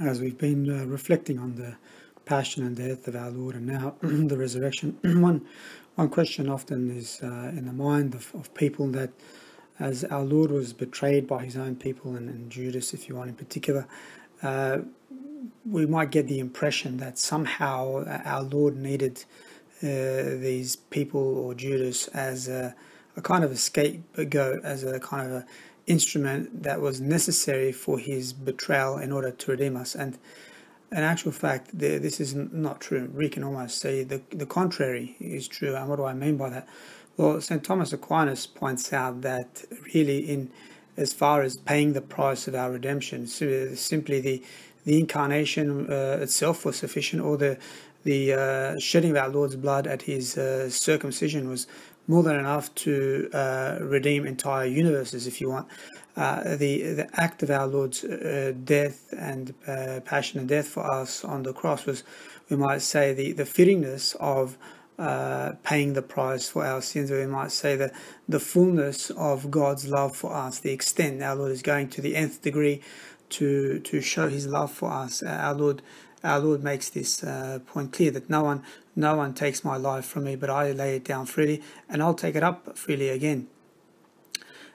as we've been uh, reflecting on the passion and death of our Lord and now the resurrection. one, one question often is uh, in the mind of, of people that as our Lord was betrayed by his own people and, and Judas, if you want in particular, uh, we might get the impression that somehow our Lord needed uh, these people or Judas as a, a kind of a scapegoat, as a kind of a instrument that was necessary for his betrayal in order to redeem us. And in actual fact, the, this is not true. We can almost say the, the contrary is true. And what do I mean by that? Well, St. Thomas Aquinas points out that really, in as far as paying the price of our redemption, simply the the incarnation uh, itself was sufficient, or the the uh, shedding of our Lord's blood at his uh, circumcision was more than enough to uh, redeem entire universes, if you want. Uh, the the act of our Lord's uh, death and uh, passion and death for us on the cross was, we might say, the, the fittingness of uh, paying the price for our sins, or we might say the, the fullness of God's love for us, the extent our Lord is going to the nth degree to to show His love for us. Our Lord our Lord makes this uh, point clear that no one, no one takes my life from me, but I lay it down freely, and I'll take it up freely again.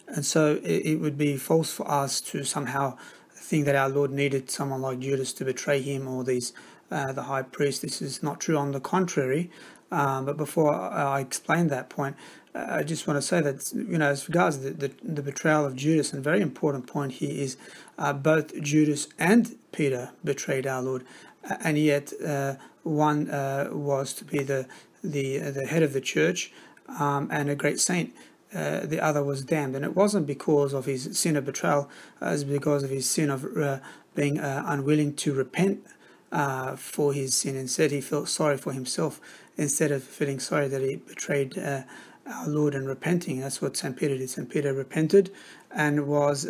And so it, it would be false for us to somehow think that our Lord needed someone like Judas to betray him or these uh, the high priest. This is not true. On the contrary, um, but before I explain that point, uh, I just want to say that you know, as regards the, the, the betrayal of Judas, and a very important point here is uh, both Judas and Peter betrayed our Lord, and yet uh, one uh, was to be the the uh, the head of the church um, and a great saint. Uh, the other was damned, and it wasn't because of his sin of betrayal, as because of his sin of uh, being unwilling to repent for his sin. Instead, he felt sorry for himself instead of feeling sorry that he betrayed our Lord and repenting. That's what St. Peter did. St. Peter repented and was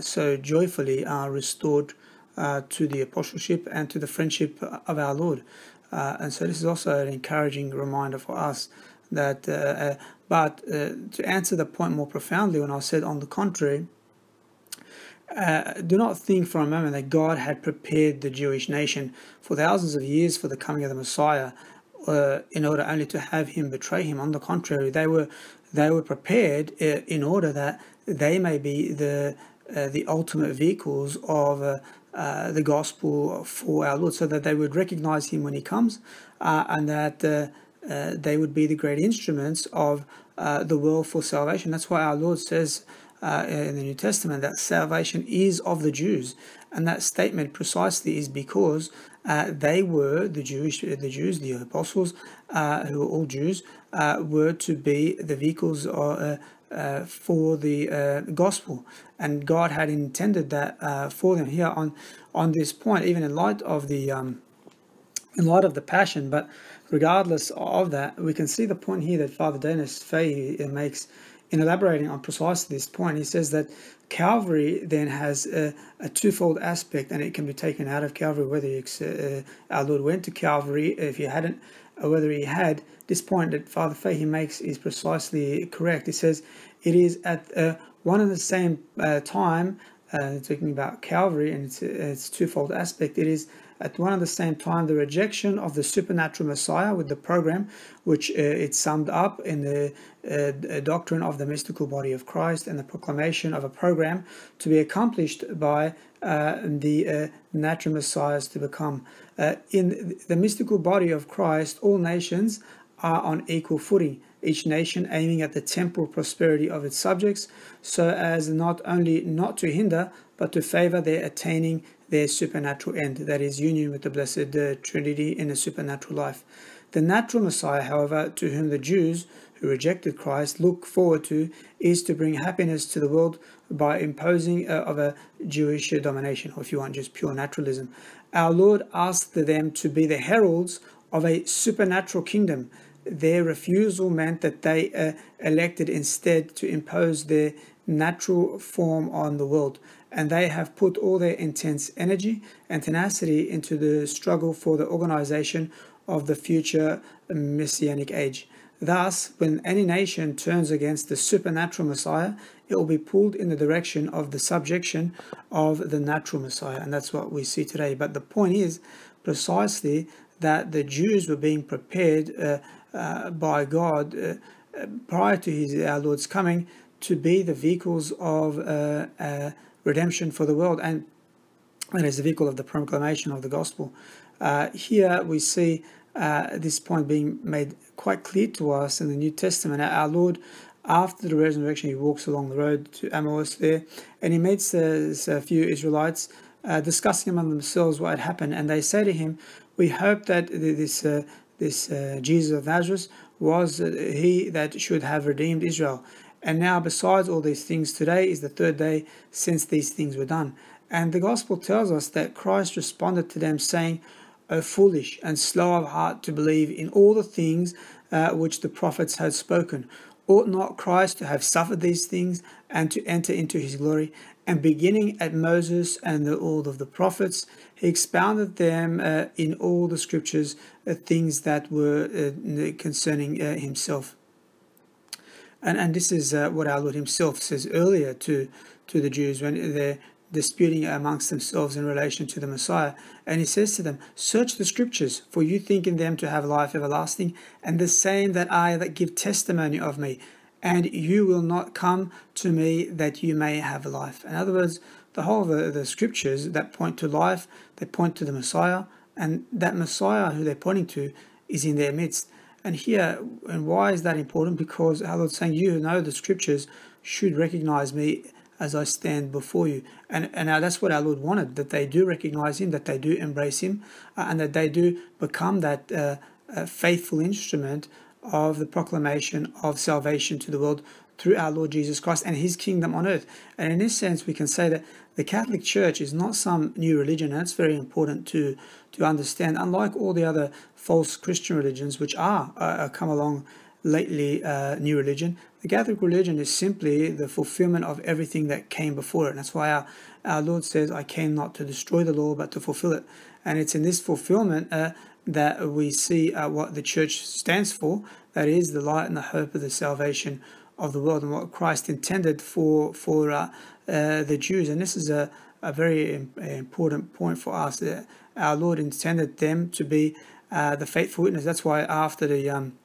so joyfully restored uh, to the apostleship and to the friendship of our Lord. Uh, and so this is also an encouraging reminder for us that, uh, uh but uh, to answer the point more profoundly, when I said on the contrary, uh, do not think for a moment that God had prepared the Jewish nation for thousands of years for the coming of the Messiah in order only to have him betray him. On the contrary, they were they were prepared in order that they may be the the ultimate vehicles of uh, the gospel for our Lord, so that they would recognize Him when He comes, uh, and that uh, uh they would be the great instruments of uh, the world for salvation. That's why our Lord says in the New Testament that salvation is of the Jews, and that statement precisely is because they were the Jewish, the Jews, the apostles, who were all Jews, were to be the vehicles. Of, uh, for the uh, gospel, and God had intended that uh, for them here on on this point, even in light of the um, in light of the passion. But regardless of that, we can see the point here that Father Denis Fahey makes in elaborating on precisely this point. He says that Calvary then has a, a, twofold aspect, and it can be taken out of Calvary whether uh, our Lord went to Calvary, if you hadn't, whether he had. This point that Father Fahey makes is precisely correct. He says it is at uh, one and the same uh, time, uh, talking about Calvary and its, its twofold aspect, it is at one and the same time the rejection of the supernatural Messiah with the program, which uh, it summed up in the uh, doctrine of the mystical body of Christ and the proclamation of a program to be accomplished by uh, the uh, natural Messiahs to become. Uh, in the mystical body of Christ, all nations are on equal footing, each nation aiming at the temporal prosperity of its subjects, so as not only not to hinder, but to favor their attaining their supernatural end, that is, union with the Blessed Trinity in a supernatural life. The natural Messiah, however, to whom the Jews who rejected Christ look forward to, is to bring happiness to the world by imposing uh, of a Jewish domination, or if you want, just pure naturalism. Our Lord asked them to be the heralds of a supernatural kingdom. Their refusal meant that they uh, elected instead to impose their natural form on the world, and they have put all their intense energy and tenacity into the struggle for the organization of the future messianic age. Thus, when any nation turns against the supernatural Messiah, it will be pulled in the direction of the subjection of the natural Messiah. And that's what we see today. But the point is precisely that the Jews were being prepared uh, uh, by God uh, prior to his, our Lord's coming to be the vehicles of uh, uh, redemption for the world. And that is the vehicle of the proclamation of the gospel. here we see this point being made quite clear to us in the New Testament. Our Lord after the resurrection, he walks along the road to Emmaus there, and he meets a few Israelites uh, discussing among themselves what had happened. And they say to him, "We hope that this uh, this uh, Jesus of Nazareth was uh, he that should have redeemed Israel. And now, besides all these things, today is the third day since these things were done." And the gospel tells us that Christ responded to them, saying, "O foolish and slow of heart to believe in all the things uh, which the prophets had spoken." Ought not Christ to have suffered these things and to enter into his glory? And beginning at Moses and the, all of the prophets, he expounded them uh, in all the scriptures uh, things that were uh, concerning uh, himself. And, and this is uh, what our Lord himself says earlier to, to the Jews when they're disputing amongst themselves in relation to the Messiah. And he says to them, Search the scriptures, for you think in them to have life everlasting, and the same that I that give testimony of me, and you will not come to me that you may have life. In other words, the whole of the, the scriptures that point to life, they point to the Messiah, and that Messiah who they're pointing to is in their midst. And here, and why is that important? Because our Lord's saying, You know the scriptures should recognize me as I stand before you. And, and now that's what our Lord wanted, that they do recognize Him, that they do embrace Him, uh, and that they do become that uh, uh, faithful instrument of the proclamation of salvation to the world through our Lord Jesus Christ and His kingdom on earth. And in this sense, we can say that the Catholic Church is not some new religion, that's very important to, to understand. Unlike all the other false Christian religions, which are uh, come along lately uh, new religion. The Catholic religion is simply the fulfillment of everything that came before it. And that's why our, our Lord says, I came not to destroy the law, but to fulfill it. And it's in this fulfillment uh, that we see uh, what the church stands for that is, the light and the hope of the salvation of the world and what Christ intended for, for uh, uh, the Jews. And this is a, a very important point for us. That our Lord intended them to be uh, the faithful witness. That's why after the um,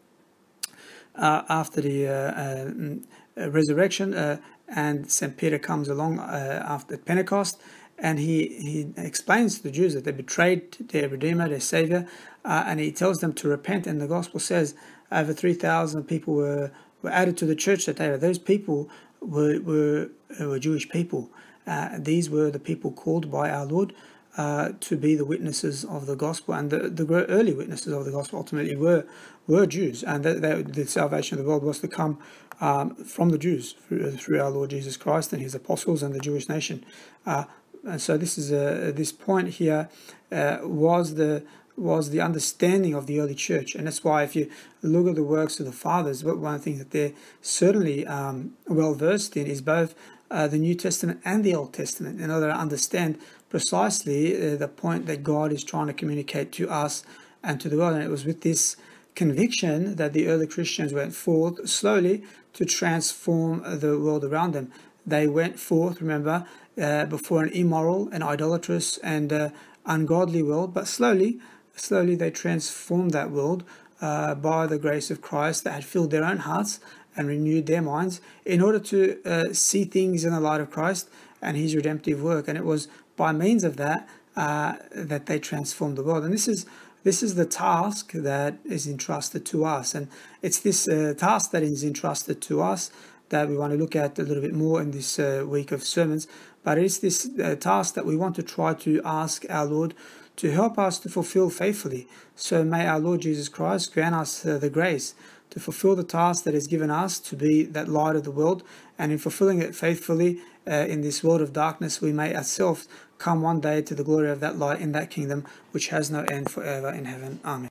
uh, after the uh, uh, resurrection, and St. Peter comes along after Pentecost, and he, he explains to the Jews that they betrayed their Redeemer, their Savior, and he tells them to repent. And the Gospel says over 3,000 people were, were added to the church that day. Those people were, were, were Jewish people. Uh, these were the people called by our Lord uh, to be the witnesses of the gospel, and the, the early witnesses of the gospel ultimately were were Jews, and that, the salvation of the world was to come um, from the Jews through, through, our Lord Jesus Christ and His apostles and the Jewish nation. Uh, and so this is a, this point here uh, was the was the understanding of the early church, and that's why if you look at the works of the fathers, one of the things that they're certainly um, well versed in is both uh, the New Testament and the Old Testament in order to understand precisely uh, the point that God is trying to communicate to us and to the world. And it was with this conviction that the early Christians went forth slowly to transform the world around them. They went forth, remember, uh, before an immoral and idolatrous and uh, ungodly world, but slowly, slowly they transformed that world uh, by the grace of Christ that had filled their own hearts and renewed their minds in order to uh, see things in the light of Christ and His redemptive work. And it was by means of that uh, that they transformed the world. And this is this is the task that is entrusted to us, and it's this uh, task that is entrusted to us that we want to look at a little bit more in this uh, week of sermons. But it's this uh, task that we want to try to ask our Lord to help us to fulfill faithfully. So may our Lord Jesus Christ grant us the grace to fulfill the task that is given us to be that light of the world. And in fulfilling it faithfully uh, in this world of darkness, we may ourselves come one day to the glory of that light in that kingdom which has no end forever in heaven. Amen.